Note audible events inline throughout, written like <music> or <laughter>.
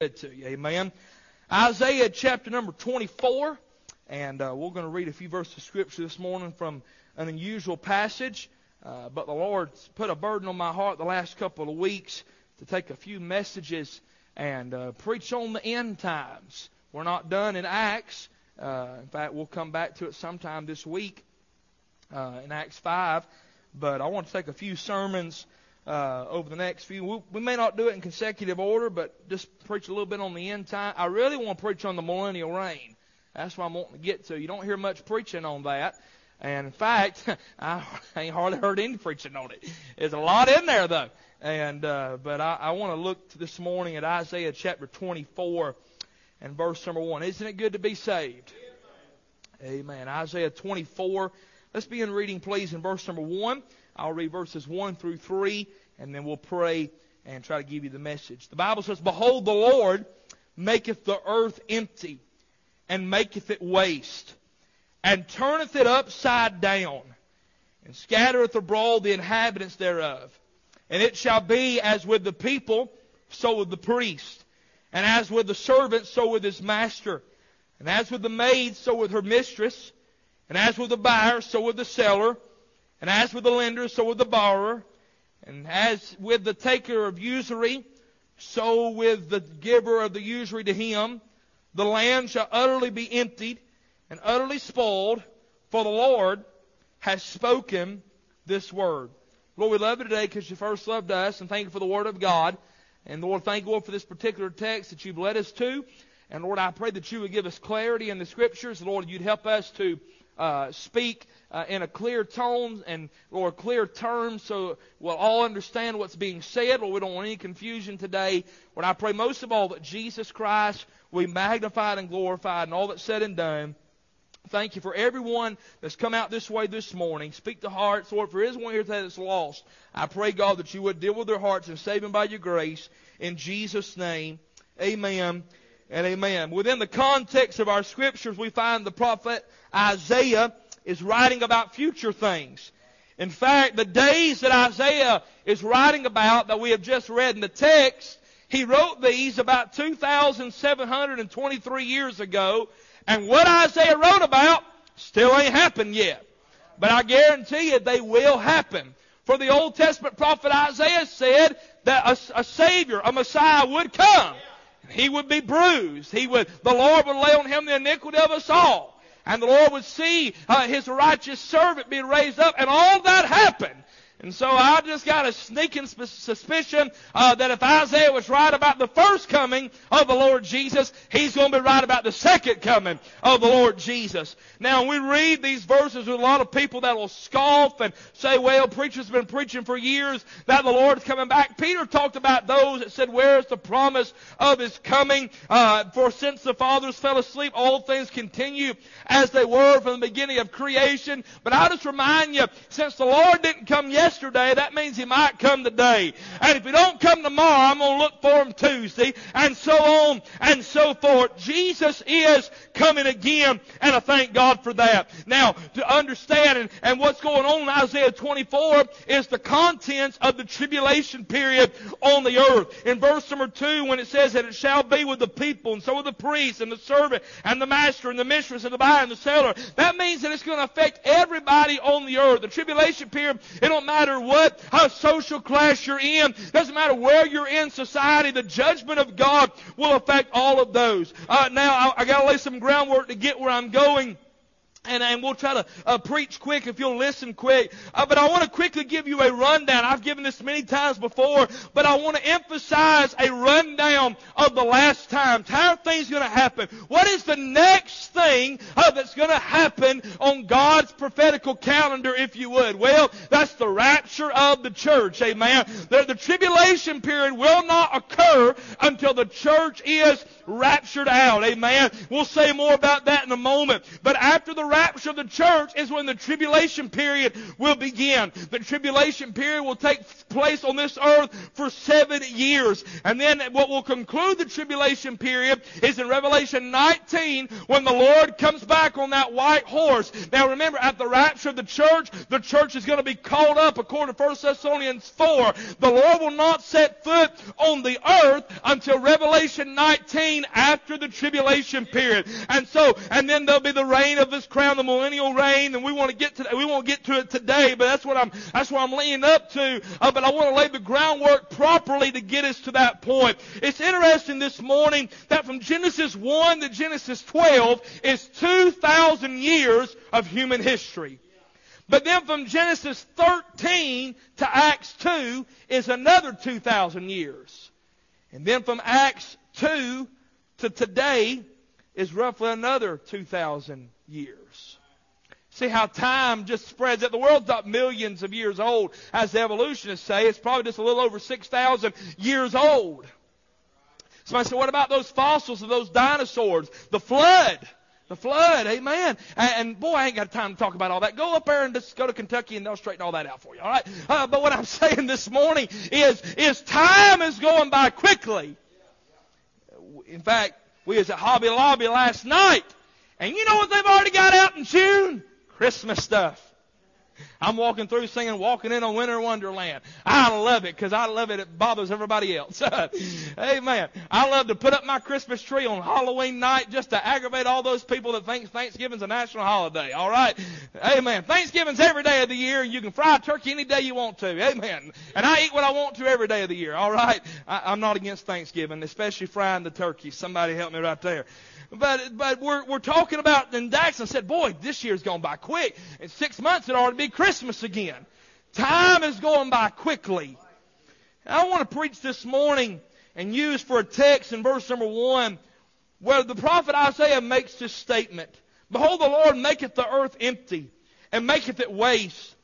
To you. Amen. Isaiah chapter number 24, and uh, we're going to read a few verses of scripture this morning from an unusual passage. Uh, but the Lord's put a burden on my heart the last couple of weeks to take a few messages and uh, preach on the end times. We're not done in Acts. Uh, in fact, we'll come back to it sometime this week uh, in Acts 5. But I want to take a few sermons uh, over the next few. We, we may not do it in consecutive order, but just preach a little bit on the end time. I really want to preach on the millennial reign. That's what I'm wanting to get to. You don't hear much preaching on that. And in fact, <laughs> I ain't hardly heard any preaching on it. There's a lot in there though. And uh, but I, I want to look this morning at Isaiah chapter 24 and verse number one. Isn't it good to be saved? Amen. Isaiah 24. Let's begin reading, please, in verse number one. I'll read verses 1 through 3, and then we'll pray and try to give you the message. The Bible says, Behold, the Lord maketh the earth empty, and maketh it waste, and turneth it upside down, and scattereth abroad the inhabitants thereof. And it shall be as with the people, so with the priest, and as with the servant, so with his master, and as with the maid, so with her mistress, and as with the buyer, so with the seller, and as with the lender, so with the borrower. And as with the taker of usury, so with the giver of the usury to him. The land shall utterly be emptied and utterly spoiled, for the Lord has spoken this word. Lord, we love you today because you first loved us, and thank you for the word of God. And Lord, thank you, Lord, for this particular text that you've led us to. And Lord, I pray that you would give us clarity in the scriptures. Lord, you'd help us to uh, speak uh, in a clear tone and or clear terms so we'll all understand what's being said. Lord, we don't want any confusion today. Lord, I pray most of all that Jesus Christ be magnified and glorified and all that's said and done. Thank you for everyone that's come out this way this morning. Speak to hearts. Lord, if there is one here today that's lost, I pray, God, that you would deal with their hearts and save them by your grace. In Jesus' name, amen and amen. Within the context of our scriptures, we find the prophet Isaiah is writing about future things. In fact, the days that Isaiah is writing about that we have just read in the text, he wrote these about 2,723 years ago, and what Isaiah wrote about still ain't happened yet. But I guarantee you they will happen. For the Old Testament prophet Isaiah said that a, a Savior, a Messiah would come. He would be bruised. He would, the Lord would lay on him the iniquity of us all and the Lord would see uh, his righteous servant be raised up, and all that happened. And so I just got a sneaking suspicion uh, that if Isaiah was right about the first coming of the Lord Jesus, he's going to be right about the second coming of the Lord Jesus. Now, we read these verses with a lot of people that will scoff and say, well, preachers have been preaching for years that the Lord is coming back. Peter talked about those that said, where is the promise of his coming? Uh, for since the fathers fell asleep, all things continue as they were from the beginning of creation. But I just remind you, since the Lord didn't come yesterday, yesterday, that means he might come today. And if he don't come tomorrow, I'm going to look for him Tuesday, and so on and so forth. Jesus is coming again, and I thank God for that. Now, to understand and, and what's going on in Isaiah 24 is the contents of the tribulation period on the earth. In verse number 2, when it says that it shall be with the people, and so with the priest, and the servant, and the master, and the mistress, and the buyer, and the seller, that means that it's going to affect everybody on the earth. The tribulation period, it don't matter matter what uh, social class you're in, doesn't matter where you're in society, the judgment of God will affect all of those. Uh, now, I, I got to lay some groundwork to get where I'm going. And, and we'll try to uh, preach quick if you'll listen quick. Uh, but I want to quickly give you a rundown. I've given this many times before, but I want to emphasize a rundown of the last times. How are things going to happen? What is the next thing uh, that's going to happen on God's prophetical calendar, if you would? Well, that's the rapture of the church. Amen. The, the tribulation period will not occur until the church is raptured out. Amen. We'll say more about that in a moment. But after the rapture of the church is when the tribulation period will begin. The tribulation period will take place on this earth for seven years. And then what will conclude the tribulation period is in Revelation 19 when the Lord comes back on that white horse. Now remember, at the rapture of the church, the church is going to be called up according to 1 Thessalonians 4. The Lord will not set foot on the earth until Revelation 19 after the tribulation period. And so, and then there'll be the reign of this the millennial reign, and we want to get to, we won't get to it today, but that's what I'm, that's what I'm leaning up to. Uh, but I want to lay the groundwork properly to get us to that point. It's interesting this morning that from Genesis 1 to Genesis 12 is 2,000 years of human history. But then from Genesis 13 to Acts 2 is another 2,000 years. And then from Acts 2 to today is roughly another 2,000 years. See how time just spreads out. The world's not millions of years old, as the evolutionists say. It's probably just a little over 6,000 years old. Somebody said, what about those fossils of those dinosaurs? The flood. The flood, amen. And, boy, I ain't got time to talk about all that. Go up there and just go to Kentucky and they'll straighten all that out for you, all right? Uh, but what I'm <laughs> saying this morning is, is time is going by quickly. In fact, we was at Hobby Lobby last night, and you know what they've already got out in June? Christmas stuff. I'm walking through singing Walking in a Winter Wonderland. I love it because I love it. It bothers everybody else. <laughs> Amen. I love to put up my Christmas tree on Halloween night just to aggravate all those people that think Thanksgiving's a national holiday. All right. Amen. Thanksgiving's every day of the year. You can fry turkey any day you want to. Amen. And I eat what I want to every day of the year. All right. I, I'm not against Thanksgiving, especially frying the turkey. Somebody help me right there. But but we're we're talking about and Daxon said, boy, this year's gone by quick. In six months it ought to be Christmas again. Time is going by quickly. I want to preach this morning and use for a text in verse number one where the prophet Isaiah makes this statement. Behold, the Lord maketh the earth empty, and maketh it waste,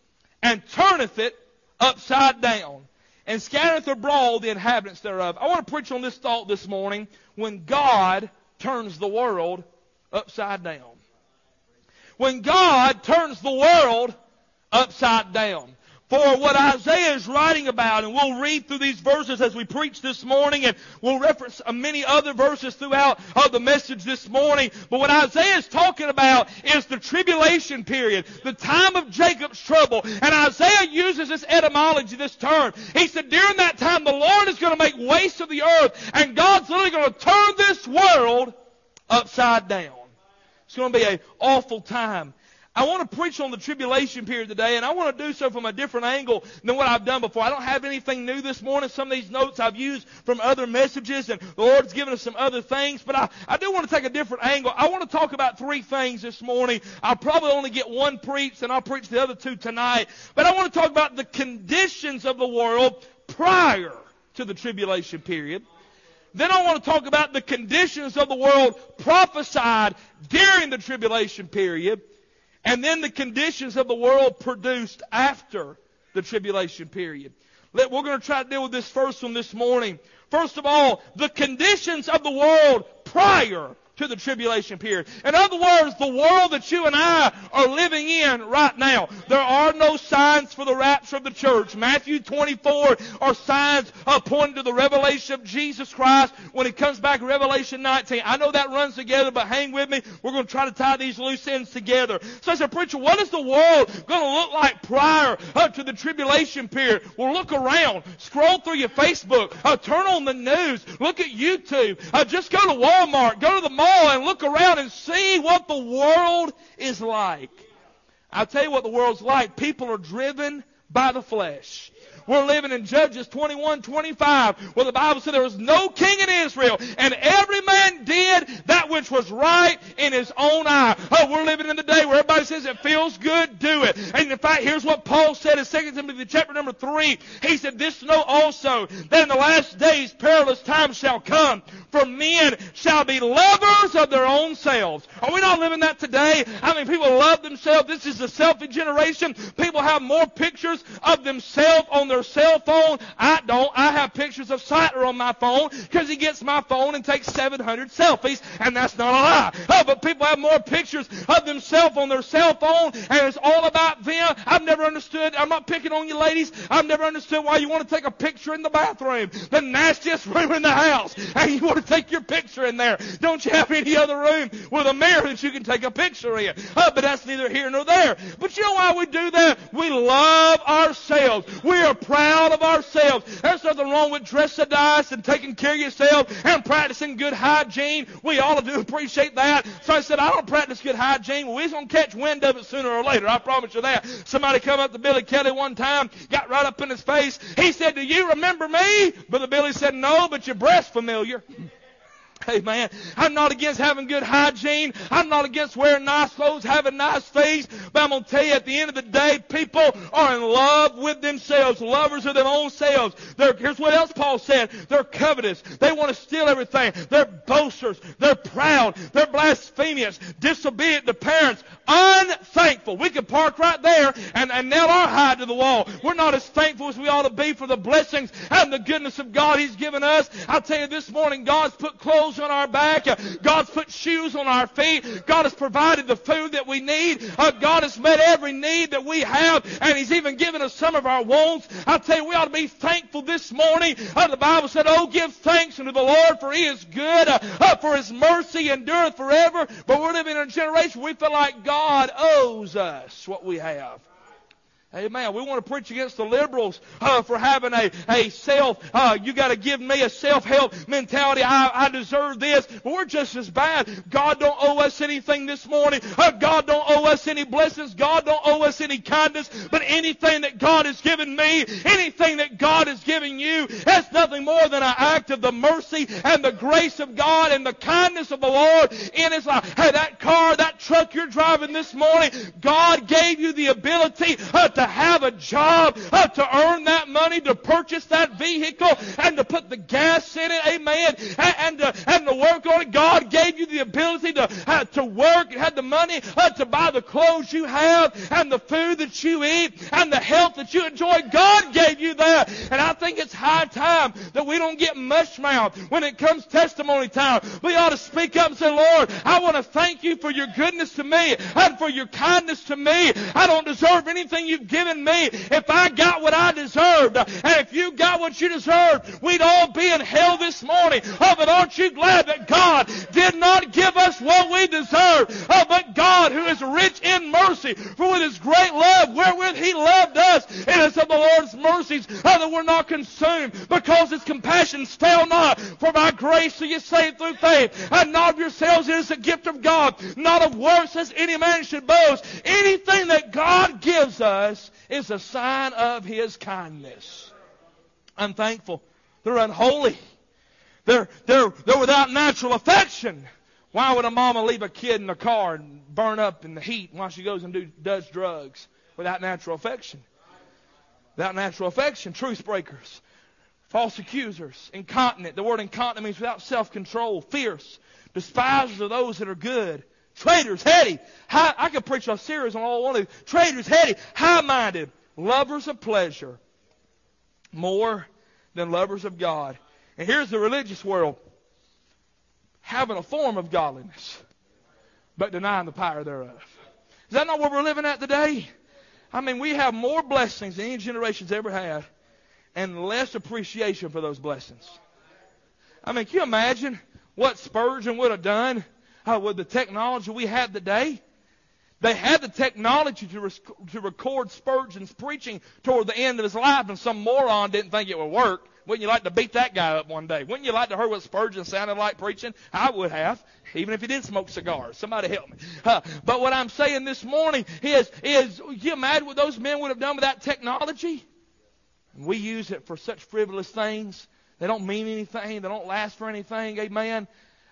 and turneth it upside down, and scattereth abroad the inhabitants thereof. I want to preach on this thought this morning when God turns the world upside down. When God turns the world upside down. For what Isaiah is writing about, and we'll read through these verses as we preach this morning, and we'll reference uh, many other verses throughout of the message this morning. But what Isaiah is talking about is the tribulation period, the time of Jacob's trouble. And Isaiah uses this etymology, this term. He said, during that time, the Lord is going to make waste of the earth, and God's literally going to turn this world upside down. It's going to be an awful time. I want to preach on the tribulation period today, and I want to do so from a different angle than what I've done before. I don't have anything new this morning. Some of these notes I've used from other messages, and the Lord's given us some other things, but I, I do want to take a different angle. I want to talk about three things this morning. I'll probably only get one preached, and I'll preach the other two tonight. But I want to talk about the conditions of the world prior to the tribulation period. Then I want to talk about the conditions of the world prophesied during the tribulation period and then the conditions of the world produced after the tribulation period. We're going to try to deal with this first one this morning. First of all, the conditions of the world prior to the tribulation period. In other words, the world that you and I are living in right now. There are no signs for the rapture of the church. Matthew 24 are signs pointing to the revelation of Jesus Christ when he comes back Revelation 19. I know that runs together, but hang with me. We're going to try to tie these loose ends together. So I said, preacher, what is the world going to look like prior up to the tribulation period? Well, look around. Scroll through your Facebook. Uh, turn on the news. Look at YouTube. Uh, just go to Walmart. Go to the mall and look around and see what the world is like. I'll tell you what the world's like. People are driven by the flesh. We're living in Judges 21, 25, where the Bible said there was no king in Israel, and every man did that which was right in his own eye. Oh, we're living in the day where everybody says it feels good, do it. And in fact, here's what Paul said in 2 Timothy chapter number 3. He said, This know also that in the last days perilous times shall come. For men shall be lovers of their own selves. Are we not living that today? I mean, people love themselves. This is the selfie generation. People have more pictures of themselves on their cell phone. I don't. I have pictures of Siler on my phone because he gets my phone and takes 700 selfies, and that's not a lie. Oh, but people have more pictures of themselves on their cell phone, and it's all about them. I've never understood. I'm not picking on you ladies. I've never understood why you want to take a picture in the bathroom, the nastiest <laughs> room in the house, and you want to take your picture in there. Don't you have any other room with a mirror that you can take a picture in? Oh, but that's neither here nor there. But you know why we do that? We love ourselves. We are proud of ourselves. There's nothing wrong with dressing nice and taking care of yourself and practicing good hygiene. We all do <laughs> appreciate that. So I said, I don't practice good hygiene. Well, we're going to catch wind of it sooner or later. I promise you that. Somebody come up to Billy Kelly one time, got right up in his face. He said, Do you remember me? Brother Billy said, No, but your breast's familiar. Amen. I'm not against having good hygiene. I'm not against wearing nice clothes, having nice face. But I'm going to tell you, at the end of the day, people are in love with themselves, lovers of their own selves. They're, here's what else Paul said. They're covetous. They want to steal everything. They're boasters. They're proud. They're blasphemous, disobedient to parents, unthankful. We could park right there and, and nail our hide to the wall. We're not as thankful as we ought to be for the blessings and the goodness of God He's given us. I'll tell you this morning, God's put clothes clothes on our back. God's put shoes on our feet. God has provided the food that we need. Uh, God has met every need that we have, and He's even given us some of our wants. I tell you, we ought to be thankful this morning. Uh, the Bible said, "Oh, give thanks unto the Lord, for He is good, uh, for His mercy endureth forever." But we're living in a generation where we feel like God owes us what we have. Amen. We want to preach against the liberals uh, for having a, a self, uh, you got to give me a self-help mentality. I, I deserve this. But we're just as bad. God don't owe us anything this morning. Uh, God don't owe us any blessings. God don't owe us any kindness. But anything that God has given me, anything that God has given you, that's nothing more than an act of the mercy and the grace of God and the kindness of the Lord in His life. Hey, that car, that truck you're driving this morning, God gave you the ability uh, to have a job, uh, to earn that money, to purchase that vehicle, and to put the gas in it, amen, and, and, to, and to work on it. God gave you the ability to, uh, to work, and had the money uh, to buy the clothes you have, and the food that you eat, and the health that you enjoy. God gave you that. And I think it's high time that we don't get mush mouth when it comes testimony time. We ought to speak up and say, Lord, I want to thank you for your goodness to me and for your kindness to me. I don't deserve anything you've given me. If I got what I deserved, and if you got what you deserved, we'd all be in hell this morning. Oh, but aren't you glad that God did not give us what we deserved? Oh, but God, who is rich in mercy, for with his great love, wherewith he loved us, it is of the Lord's mercies oh, that we're not consumed, because his compassions fail not. For by grace are you saved through faith, and not of yourselves. It is a gift of God, not of works as any man should boast. Anything that God gives us is a sign of His kindness. I'm thankful. They're unholy. They're, they're, they're without natural affection. Why would a mama leave a kid in the car and burn up in the heat while she goes and do, does drugs without natural affection? Without natural affection, truth breakers, false accusers, incontinent. The word incontinent means without self-control, fierce, despisers of those that are good, Traitors, heady. High, I could preach a series on all one of these. Traitors, heady, high-minded, lovers of pleasure, more than lovers of God. And here's the religious world having a form of godliness, but denying the power thereof. Is that not what we're living at today? I mean, we have more blessings than any generation's ever had, and less appreciation for those blessings. I mean, can you imagine what Spurgeon would have done uh, with the technology we have today. They had the technology to, rec- to record Spurgeon's preaching toward the end of his life, and some moron didn't think it would work. Wouldn't you like to beat that guy up one day? Wouldn't you like to hear what Spurgeon sounded like preaching? I would have, even if he did smoke cigars. Somebody help me. Uh, but what I'm saying this morning is, is you imagine what those men would have done with that technology? And we use it for such frivolous things. They don't mean anything. They don't last for anything. Amen.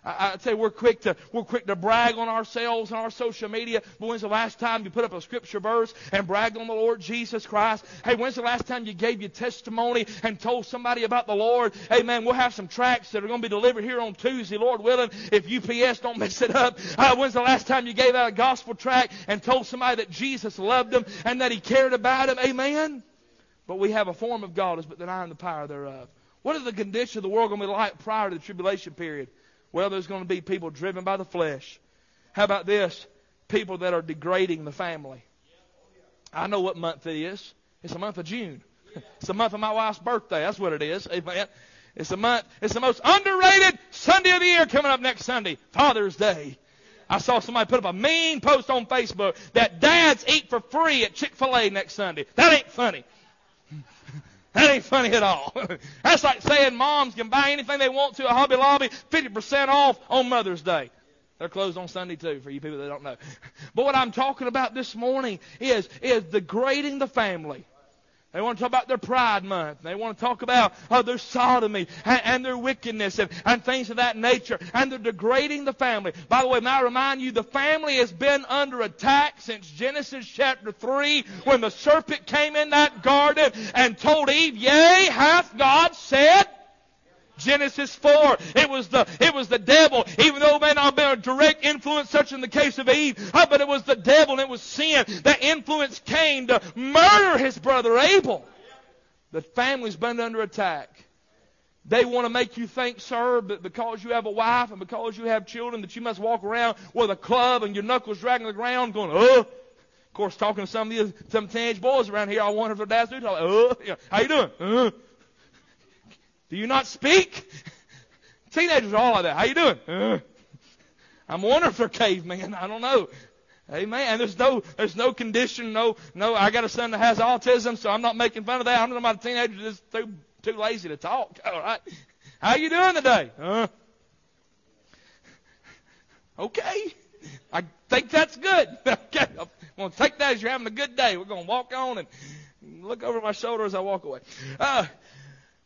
I, I say we're quick to we're quick to brag on ourselves on our social media. But when's the last time you put up a scripture verse and bragged on the Lord Jesus Christ? Hey, when's the last time you gave your testimony and told somebody about the Lord? Hey, man, we'll have some tracts that are going to be delivered here on Tuesday, Lord willing, if UPS don't mess it up. Uh, when's the last time you gave out a gospel tract and told somebody that Jesus loved them and that He cared about them? Amen. But we have a form of godliness, but denying the power thereof. What is the condition of the world going to be like prior to the tribulation period? Well, there's going to be people driven by the flesh. How about this? People that are degrading the family. I know what month it is. It's the month of June. <laughs> It's the month of my wife's birthday. That's what it is. Amen. It's the month. It's the most underrated Sunday of the year coming up next Sunday, Father's Day. I saw somebody put up a mean post on Facebook that dads eat for free at Chick Fil A next Sunday. That ain't funny. That ain't funny at all. <laughs> That's like saying moms can buy anything they want to at Hobby Lobby, 50% off on Mother's Day. They're closed on Sunday too, for you people that don't know. <laughs> But what I'm talking about this morning is, is degrading the family. They want to talk about their Pride Month. They want to talk about uh, their sodomy and, and their wickedness and, and, things of that nature. And they're degrading the family. By the way, may I remind you, the family has been under attack since Genesis chapter 3 when the serpent came in that garden and told Eve, Yea, hath God said? Genesis 4, it was the, it was the devil, even though it may not have been a direct influence such in the case of Eve, uh, but it was the devil and it was sin that influenced Cain to murder his brother Abel. The family's been under attack. They want to make you think, sir, that because you have a wife and because you have children that you must walk around with a club and your knuckles dragging the ground going, oh. Of course, talking to some of these, some teenage boys around here, I wonder if their dads do talk, oh. How you doing? Uh. Do you not speak? <laughs> Teenagers are all like that. How you doing? <laughs> I'm wondering if they're cavemen. I don't know. Amen. And there's no, there's no condition, no, no. I got a son that has autism, so I'm not making fun of that. I'm not about a teenager that's too, too lazy to talk. <laughs> All right. How you doing today? Uh, okay. I think that's good. okay. I'm going to take that as you're having a good day. We're going to walk on and look over my shoulder as I walk away. Uh,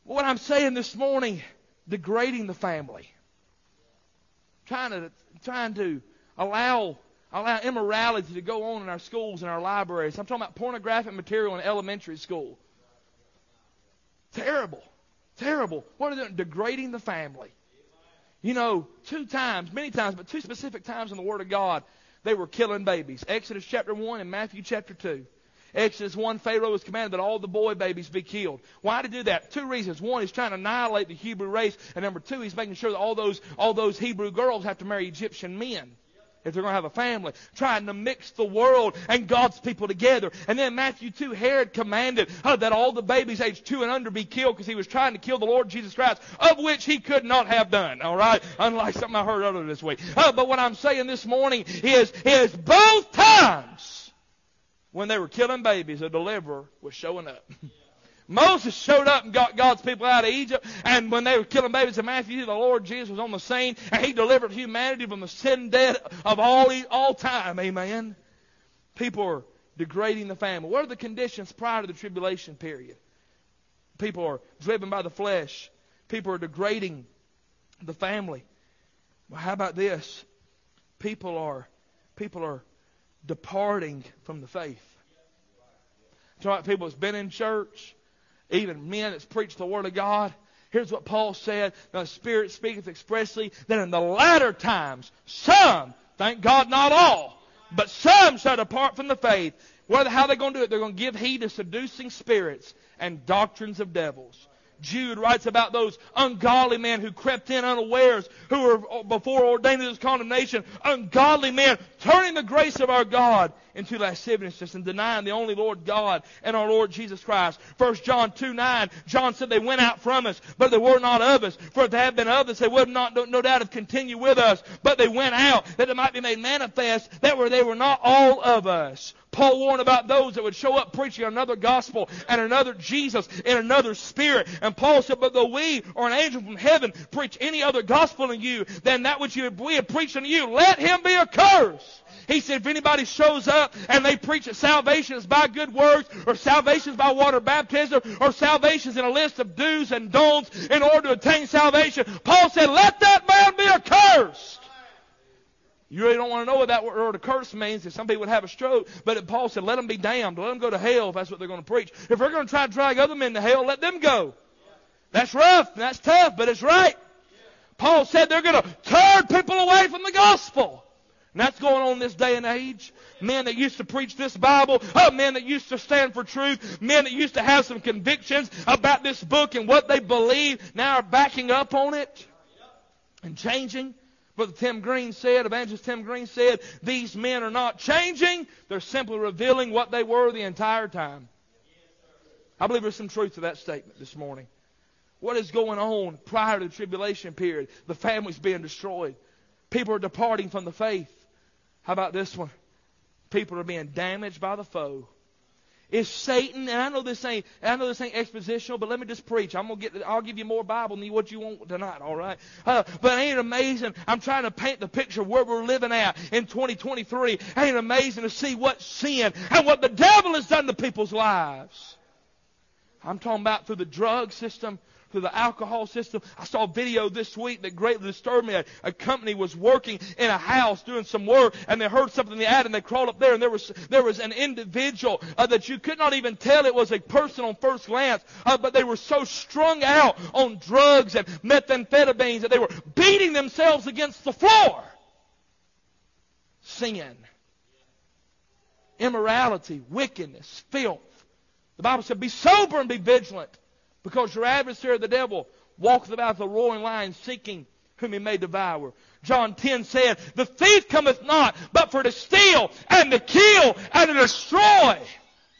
what I'm saying this morning, degrading the family. Trying to, trying to allow, allow immorality to go on in our schools and our libraries. I'm talking about pornographic material in elementary school. Terrible. Terrible. What are they? Degrading the family. You know, two times, many times, but two specific times in the Word of God, they were killing babies. Exodus chapter 1 and Matthew chapter 2. Exodus 1, Pharaoh was commanded that all the boy babies be killed. Why to do that? Two reasons. One, he's trying to annihilate the Hebrew race. And number two, he's making sure that all those, all those Hebrew girls have to marry Egyptian men if they're going to have a family, trying to mix the world and God's people together. And then Matthew 2, Herod commanded uh, that all the babies aged 2 and under be killed because he was trying to kill the Lord Jesus Christ, of which he could not have done. All right? Unlike something I heard earlier this week. Uh, but what I'm saying this morning is, is both times when they were killing babies, a deliverer was showing up. <laughs> Moses showed up and got God's people out of Egypt. And when they were killing babies in Matthew, the Lord Jesus was on the scene and he delivered humanity from the sin debt of all, all time. Amen. People are degrading the family. What are the conditions prior to the tribulation period? People are driven by the flesh. People are degrading the family. Well, how about this? People are people are departing from the faith. Talking about people that's been in church, even men that's preached the Word of God. Here's what Paul said. The Spirit speaketh expressly that in the latter times, some, thank God not all, but some shall depart from the faith. Whether how they're going to do it, they're going to give heed to seducing spirits and doctrines of devils. Jude writes about those ungodly men who crept in unawares, who were before ordained to this condemnation, ungodly men turning the grace of our God into lasciviousness and denying the only Lord God and our Lord Jesus Christ. 1 John 2 9, John said they went out from us, but they were not of us. For if they had been of us, they would not, no doubt, have continued with us. But they went out that it might be made manifest that they were not all of us. Paul warned about those that would show up preaching another gospel and another Jesus and another spirit. And Paul said, but though we or an angel from heaven preach any other gospel in you than that which we have preached unto you, let him be accursed. He said, if anybody shows up and they preach that salvation is by good works, or salvation is by water baptism, or salvation is in a list of do's and don'ts in order to attain salvation, Paul said, let that man be accursed. You really don't want to know what that word a curse means. If somebody would have a stroke, but Paul said, let them be damned. Let them go to hell if that's what they're going to preach. If they're going to try to drag other men to hell, let them go. That's rough. That's tough, but it's right. Paul said they're going to turn people away from the gospel. And that's going on this day and age. Men that used to preach this Bible, oh, men that used to stand for truth, men that used to have some convictions about this book and what they believe, now are backing up on it and changing. Brother Tim Green said, Evangelist Tim Green said, these men are not changing, they're simply revealing what they were the entire time. I believe there's some truth to that statement this morning. What is going on prior to the tribulation period? The family's being destroyed. People are departing from the faith. How about this one? People are being damaged by the foe. Is Satan, and I know this ain't, I know this ain't expositional, but let me just preach. I'm gonna get, I'll give you more Bible than what you want tonight, alright? Uh, but ain't it amazing? I'm trying to paint the picture of where we're living at in 2023. Ain't it amazing to see what sin and what the devil has done to people's lives? I'm talking about through the drug system, through the alcohol system. I saw a video this week that greatly disturbed me. A, a, company was working in a house doing some work and they heard something in the ad and they crawled up there and there was, there was an individual uh, that you could not even tell it was a person on first glance, uh, but they were so strung out on drugs and methamphetamines that they were beating themselves against the floor. Sin. Immorality, wickedness, filth. The Bible said, be sober and be vigilant. Because your adversary, the devil, walketh about the roaring lion seeking whom he may devour. John 10 said, The thief cometh not, but for to steal, and to kill, and to destroy.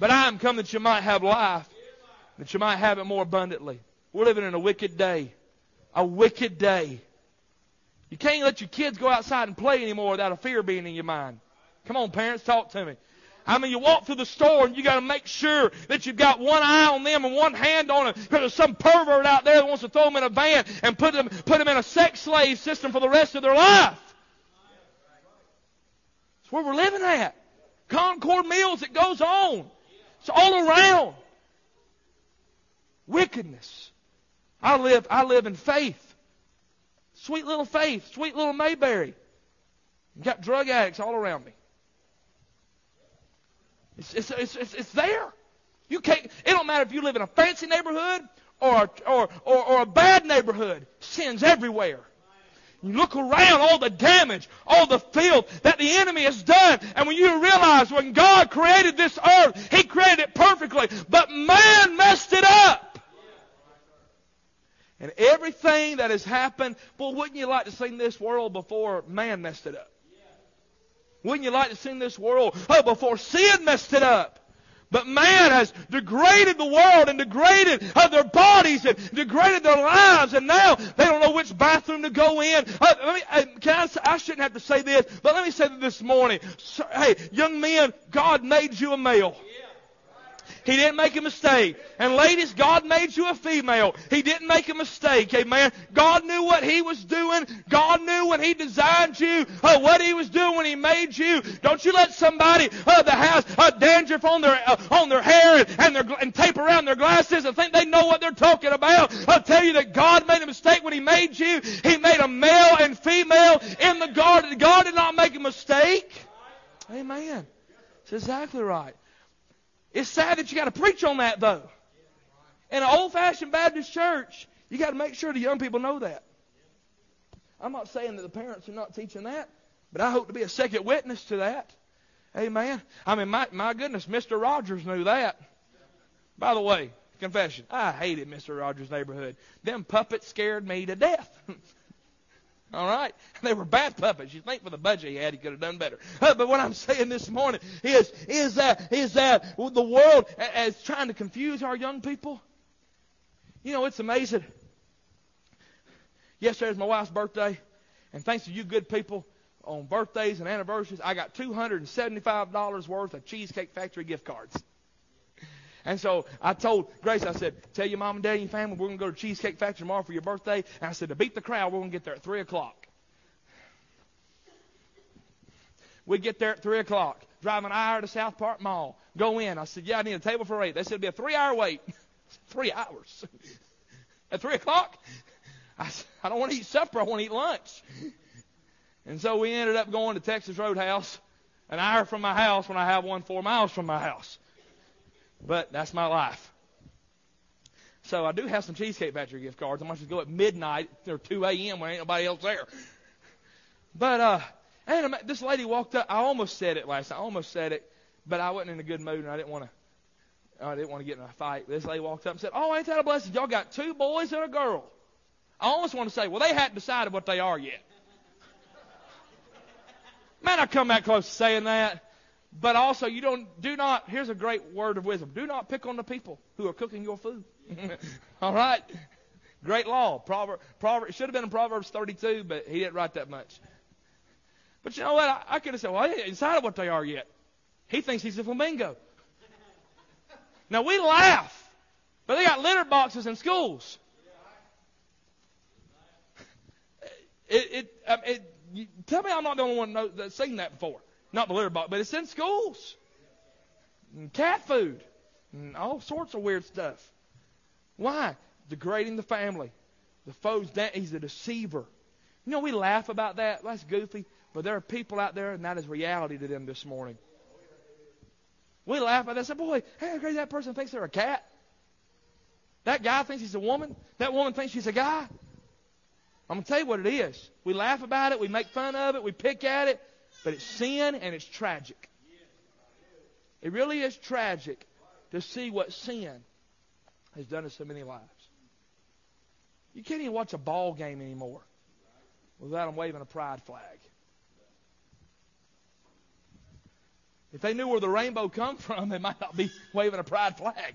But I am come that you might have life, that you might have it more abundantly. We're living in a wicked day. A wicked day. You can't let your kids go outside and play anymore without a fear being in your mind. Come on, parents, talk to me. I mean, you walk through the store and you got to make sure that you've got one eye on them and one hand on them because there's some pervert out there that wants to throw them in a van and put them, put them in a sex slave system for the rest of their life. That's where we're living at. Concord Mills, it goes on. It's all around. Wickedness. I live, I live in faith. Sweet little faith, sweet little Mayberry. Got drug addicts all around me. It's, it's, it's, it's, there. You can't, it don't matter if you live in a fancy neighborhood or, or, or, or a bad neighborhood. Sin's everywhere. You look around, all the damage, all the filth that the enemy has done. And when you realize when God created this earth, He created it perfectly, but man messed it up. And everything that has happened, boy, wouldn't you like to see this world before man messed it up? Wouldn't you like to see this world oh, before sin messed it up? But man has degraded the world and degraded uh, their bodies and degraded their lives, and now they don't know which bathroom to go in. Uh, let me, uh, can I, I shouldn't have to say this, but let me say this morning. Hey, young men, God made you a male. He didn't make a mistake. And ladies, God made you a female. He didn't make a mistake. Amen. God knew what He was doing. God knew when He designed you, uh, what He was doing when He made you. Don't you let somebody uh, that has uh, dandruff on their uh, on their hair and, and, their, and tape around their glasses and think they know what they're talking about. I'll tell you that God made a mistake when He made you. He made a male and female in the garden. God did not make a mistake. Amen. That's exactly right. It's sad that you got to preach on that, though. In an old fashioned Baptist church, you got to make sure the young people know that. I'm not saying that the parents are not teaching that, but I hope to be a second witness to that. Amen. I mean, my, my goodness, Mr. Rogers knew that. By the way, confession, I hated Mr. Rogers' neighborhood. Them puppets scared me to death. <laughs> All right? <laughs> They were bad puppets. You think for the budget he had, he could have done better. <laughs> But what I'm saying this morning is, is that, is that the world is trying to confuse our young people. You know, it's amazing. Yesterday was my wife's birthday, and thanks to you good people on birthdays and anniversaries, I got $275 worth of Cheesecake Factory gift cards. And so I told Grace, I said, tell your mom and dad and your family we're going to go to Cheesecake Factory tomorrow for your birthday. And I said, to beat the crowd, we're going to get there at 3 o'clock. We get there at 3 o'clock. Drive an hour to South Park Mall. Go in. I said, yeah, I need a table for eight. They said it'll be a three-hour wait. <laughs> Three hours. <laughs> at 3 o'clock? I said, I don't want to eat supper. I want to eat lunch. And so we ended up going to Texas Roadhouse an hour from my house when I have one four miles from my house. But that's my life. So I do have some Cheesecake Factory gift cards. I might just go at midnight or 2 a.m. when ain't nobody else there. But uh, and this lady walked up. I almost said it last. I almost said it, but I wasn't in a good mood and I didn't want to. I didn't want to get in a fight. This lady walked up and said, "Oh, ain't that a blessing? Y'all got two boys and a girl." I almost want to say, "Well, they hadn't decided what they are yet." Man, I come that close to saying that. But also, you don't do not. Here's a great word of wisdom: do not pick on the people who are cooking your food. <laughs> All right, great law. Proverb. Proverb. It should have been in Proverbs 32, but he didn't write that much. But you know what? I, I could have said, well, I ain't decided what they are yet. He thinks he's a flamingo. Now we laugh, but they got litter boxes in schools. <laughs> It, it, um, it, tell me I'm not the only one that's seen that before. Not the litter box, but it's in schools. And cat food. And all sorts of weird stuff. Why? Degrading the family. The foe's that he's a deceiver. You know, we laugh about that. That's goofy. But there are people out there, and that is reality to them this morning. We laugh at that. Say, boy, how crazy that person thinks they're a cat. That guy thinks he's a woman. That woman thinks she's a guy. I'm going to tell you what it is. We laugh about it, we make fun of it, we pick at it, but it's sin and it's tragic. It really is tragic to see what sin has done to so many lives. You can't even watch a ball game anymore without them waving a pride flag. If they knew where the rainbow come from, they might not be <laughs> waving a pride flag.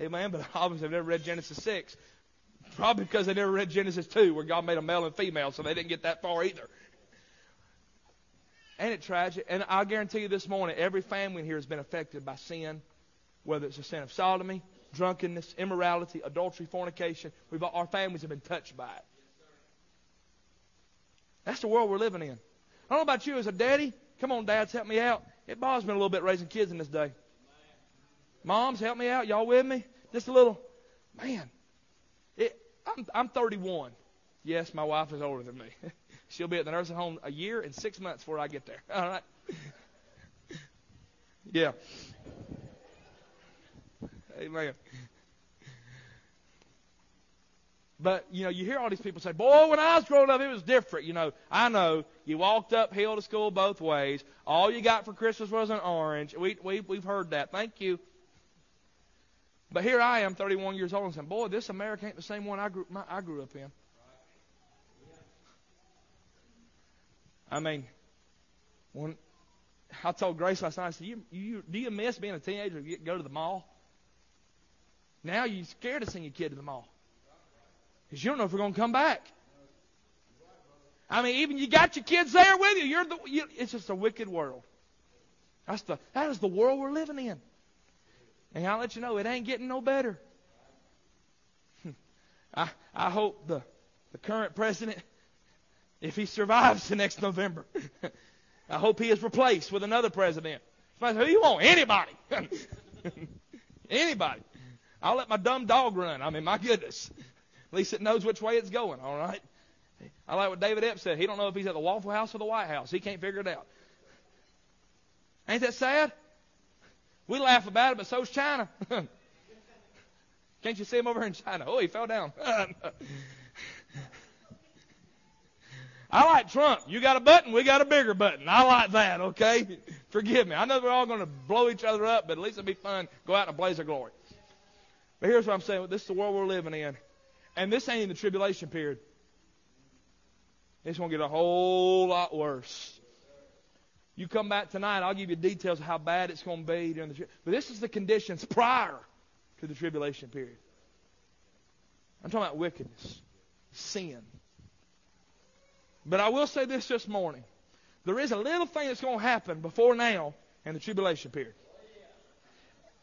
Amen. But <laughs> obviously, they've never read Genesis 6. Probably because they never read Genesis 2, where God made a male and female, so they didn't get that far either. Ain't it tragic? And I guarantee you this morning, every family in here has been affected by sin, whether it's a sin of sodomy, drunkenness, immorality, adultery, fornication. We've, our families have been touched by it. That's the world we're living in. I don't know about you as a daddy. Come on, dads, help me out. It bothers me a little bit raising kids in this day. Moms, help me out. Y'all with me? Just a little. Man, it, I'm, I'm 31. Yes, my wife is older than me. <laughs> She'll be at the nursing home a year and six months before I get there. <laughs> All right. Yeah. Amen. But, you know, you hear all these people say, boy, when I was growing up, it was different. You know, I know you walked uphill to school both ways. All you got for Christmas was an orange. We, we, we've heard that. Thank you. But here I am, 31 years old, and saying, boy, this America ain't the same one I grew, my, I grew up in. I mean, when I told Grace last night, I said, you, you, do you miss being a teenager and go to the mall? Now you're scared to send your kid to the mall. Because you don't know if we're going to come back. I mean, even you got your kids there with you. You're the, you, it's just a wicked world. That's the, that is the world we're living in. And I'll let you know, it ain't getting no better. <laughs> I, I hope the, the current president, if he survives the next November, <laughs> I hope he is replaced with another president. Who you want? Anybody. <laughs> Anybody. I'll let my dumb dog run. I mean, my goodness. At least it knows which way it's going, all right? I like what David Epps said. He don't know if he's at the Waffle House or the White House. He can't figure it out. Ain't that sad? We laugh about it, but so's China. <laughs> Can't you see him over here in China? Oh, he fell down. I like Trump. You got a button, we got a bigger button. I like that, okay? <laughs> Forgive me. I know we're all going to blow each other up, but at least it'll be fun. Go out in a blaze of glory. But here's what I'm saying. This is the world we're living in. And this ain't in the tribulation period. It's going to get a whole lot worse. You come back tonight, I'll give you details of how bad it's going to be during the But this is the conditions prior to the tribulation period. I'm talking about wickedness, sin. But I will say this this morning. There is a little thing that's going to happen before now in the tribulation period.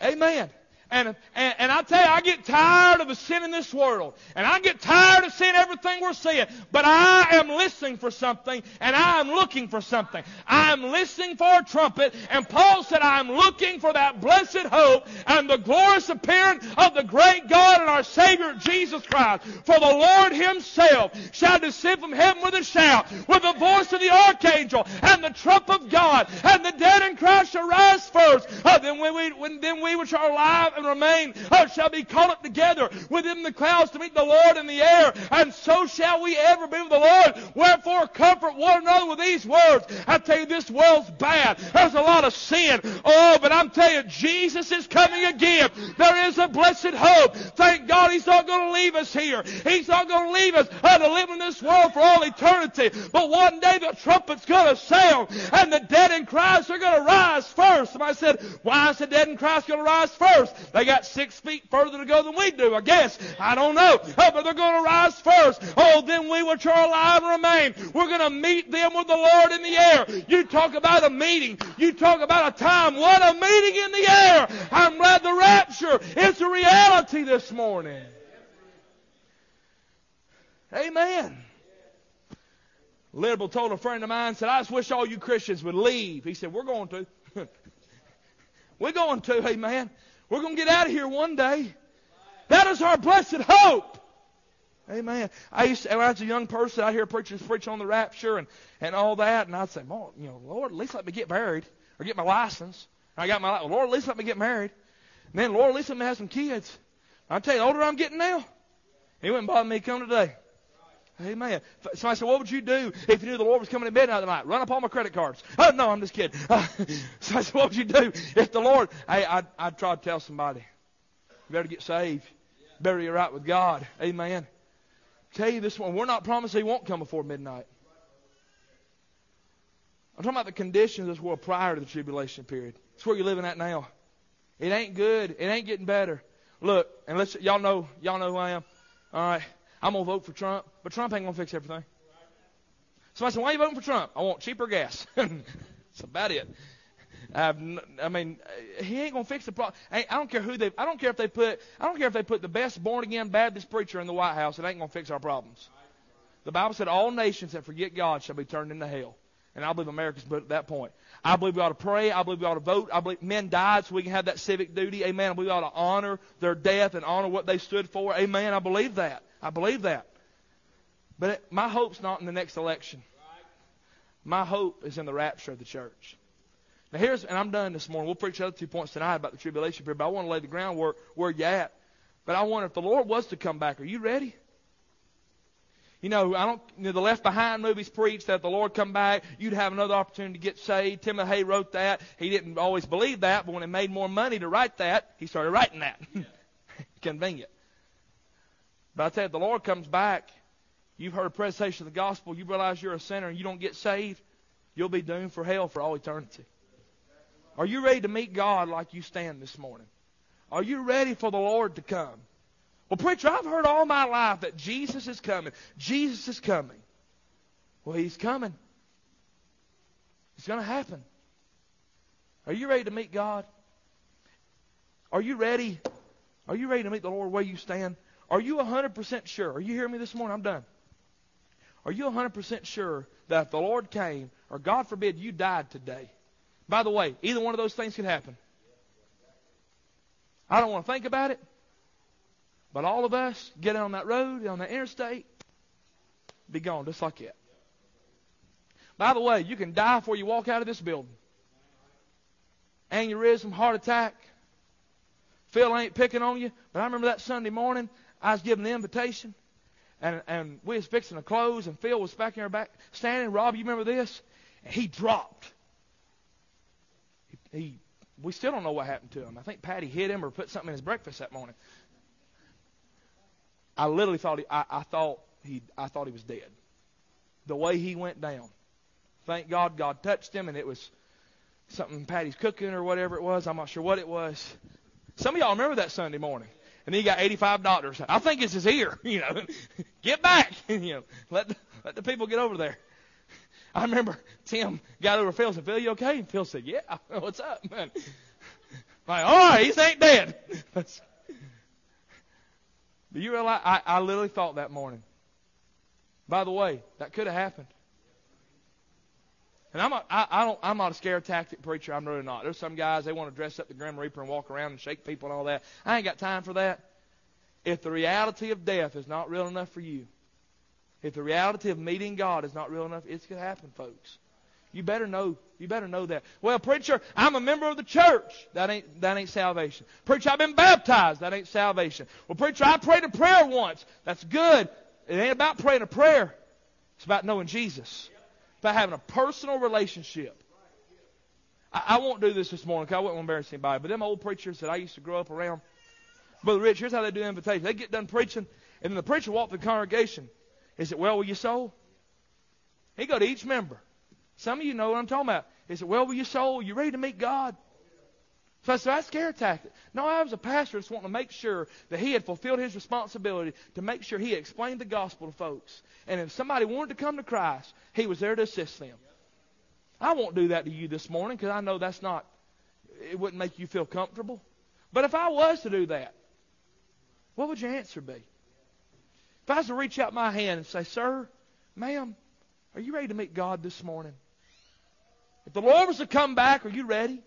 Amen. And, and, and I tell you, I get tired of the sin in this world. And I get tired of seeing everything we're seeing. But I am listening for something, and I am looking for something. I am listening for a trumpet. And Paul said, I am looking for that blessed hope and the glorious appearance of the great God and our Savior Jesus Christ. For the Lord Himself shall descend from heaven with a shout, with the voice of the archangel, and the trump of God, and the dead in Christ shall rise first. Uh, then, we, when, then we which are alive remain uh, shall be caught up together within the clouds to meet the Lord in the air, and so shall we ever be with the Lord. Wherefore, comfort one another with these words. I tell you, this world's bad. There's a lot of sin. Oh, but I'm telling you, Jesus is coming again. There is a blessed hope. Thank God He's not going to leave us here. He's not going to leave us uh, to live in this world for all eternity. But one day the trumpet's going to sound, and the dead in Christ are going to rise first. Somebody said, why is the dead in Christ going to rise first? They got six feet further to go than we do, I guess. I don't know. Oh, but they're going to rise first. Oh, then we which are alive remain. We're going to meet them with the Lord in the air. You talk about a meeting. You talk about a time. What a meeting in the air. I'm glad the rapture is a reality this morning. Amen. Liberal told a friend of mine, said, I just wish all you Christians would leave. He said, We're going to. <laughs> We're going to, amen. We're going to get out of here one day. That is our blessed hope. Amen. I used to, when I was a young person, I hear preachers preach on the rapture and, and all that, and I'd say, well, you know, Lord, at least let me get married or get my license. I got my, Lord, at least let me get married. And then, Lord, at least let me have some kids. I tell you, the older I'm getting now, he wouldn't bother me to come today. Amen. Somebody said, What would you do if you knew the Lord was coming to midnight the night? Run up all my credit cards. Oh, no, I'm just kidding. Uh, <laughs> so I said, What would you do if the Lord. Hey, I'd, I'd try to tell somebody, You better get saved. Better get right with God. Amen. Tell you this one, we're not promised He won't come before midnight. I'm talking about the conditions of this world prior to the tribulation period. It's where you're living at now. It ain't good. It ain't getting better. Look, and let's y'all know y'all know who I am. All right. I'm going to vote for Trump, but Trump ain't going to fix everything. Somebody said, why are you voting for Trump? I want cheaper gas. <laughs> That's about it. I've, I mean, uh, he ain't gonna fix the problem. I don't care who they. I don't care if they put. I don't care if they put the best born again Baptist preacher in the White House. It ain't gonna fix our problems. The Bible said all nations that forget God shall be turned into hell. And I believe America's put at that point. I believe we ought to pray. I believe we ought to vote. I believe men died so we can have that civic duty. Amen. We ought to honor their death and honor what they stood for. Amen. I believe that. I believe that. But it, my hope's not in the next election. My hope is in the rapture of the church. Now here's, and I'm done this morning. We'll preach the other two points tonight about the tribulation period, but I want to lay the groundwork where you're at. But I wonder if the Lord was to come back, are you ready? You know, I don't. You know, the Left Behind movies preach that the Lord come back, you'd have another opportunity to get saved. Tim LaHaye wrote that. He didn't always believe that, but when he made more money to write that, he started writing that. <laughs> Convenient. But I tell you, the Lord comes back, you've heard a presentation of the gospel, you realize you're a sinner, and you don't get saved, you'll be doomed for hell for all eternity. Are you ready to meet God like you stand this morning? Are you ready for the Lord to come? Well, preacher, I've heard all my life that Jesus is coming. Jesus is coming. Well, He's coming. It's going to happen. Are you ready to meet God? Are you ready? Are you ready to meet the Lord where you stand? Are you 100% sure? Are you hearing me this morning? I'm done. Are you 100% sure that if the Lord came, or God forbid you died today? By the way, either one of those things could happen. I don't want to think about it, but all of us get on that road, on the interstate, be gone just like that. By the way, you can die before you walk out of this building. Aneurysm, heart attack. Phil ain't picking on you, but I remember that Sunday morning I was given the invitation, and and we was fixing to close, and Phil was back in our back standing. Rob, you remember this? And he dropped. He, he we still don't know what happened to him. I think Patty hit him or put something in his breakfast that morning. I literally thought he, I, I thought he, I thought he was dead. The way he went down. Thank God, God touched him, and it was something Patty's cooking or whatever it was. I'm not sure what it was. Some of y'all remember that Sunday morning and then you got 85 doctors. I think it's his ear. <laughs> You know, get back. <laughs> you know, let the, let the people get over there. I remember Tim got over Phil and said, Phil, you okay? And Phil said, Yeah. <laughs> What's up, man? Like, all right, he ain't dead. Do you realize? I, I literally thought that morning. By the way, that could have happened. And I'm a, I, I don't I'm not a scare tactic preacher. I'm really not. There's some guys they want to dress up the Grim Reaper and walk around and shake people and all that. I ain't got time for that. If the reality of death is not real enough for you, if the reality of meeting God is not real enough, it's gonna happen, folks. You better know. You better know that. Well, preacher, I'm a member of the church. That ain't that ain't salvation. Preacher, I've been baptized. That ain't salvation. Well, preacher, I prayed a prayer once. That's good. It ain't about praying a prayer. It's about knowing Jesus about having a personal relationship. I, I won't do this this morning because I wouldn't embarrass anybody. But them old preachers that I used to grow up around, Brother Rich, here's how they do invitations. They get done preaching, and then the preacher walk the congregation. Is it well with your soul? He go to each member. Some of you know what I'm talking about. Is it well with your soul? You ready to meet God? So I said, that's scare tactic. No, I was a pastor just wanting to make sure that he had fulfilled his responsibility to make sure he explained the gospel to folks. And if somebody wanted to come to Christ, he was there to assist them. I won't do that to you this morning because I know that's not, it wouldn't make you feel comfortable. But if I was to do that, what would your answer be? If I was to reach out my hand and say, Sir, ma'am, are you ready to meet God this morning? If the Lord was to come back, are you ready?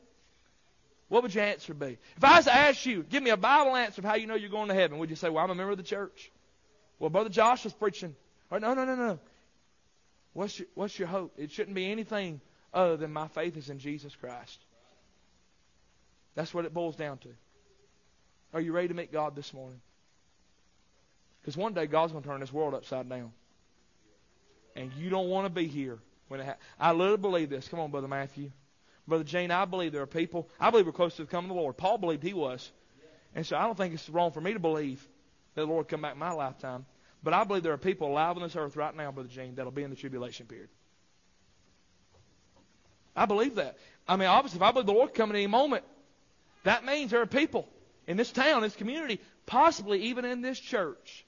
What would your answer be? If I was to ask you, give me a Bible answer of how you know you're going to heaven, would you say, Well, I'm a member of the church? Well, Brother Josh was preaching. Or, no, no, no, no. What's your, what's your hope? It shouldn't be anything other than my faith is in Jesus Christ. That's what it boils down to. Are you ready to meet God this morning? Because one day God's going to turn this world upside down. And you don't want to be here when it ha- I literally believe this. Come on, Brother Matthew. Brother Jane, I believe there are people, I believe we're close to the coming of the Lord. Paul believed he was. And so I don't think it's wrong for me to believe that the Lord come back in my lifetime. But I believe there are people alive on this earth right now, Brother Jane, that'll be in the tribulation period. I believe that. I mean, obviously, if I believe the Lord coming any moment, that means there are people in this town, this community, possibly even in this church,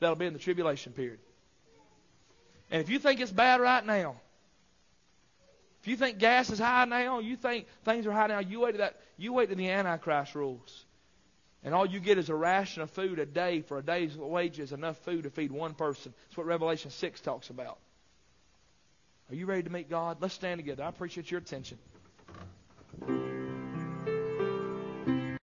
that'll be in the tribulation period. And if you think it's bad right now, if you think gas is high now, you think things are high now, you wait to that. You wait to the Antichrist rules, and all you get is a ration of food a day for a day's wages, enough food to feed one person. That's what Revelation six talks about. Are you ready to meet God? Let's stand together. I appreciate your attention.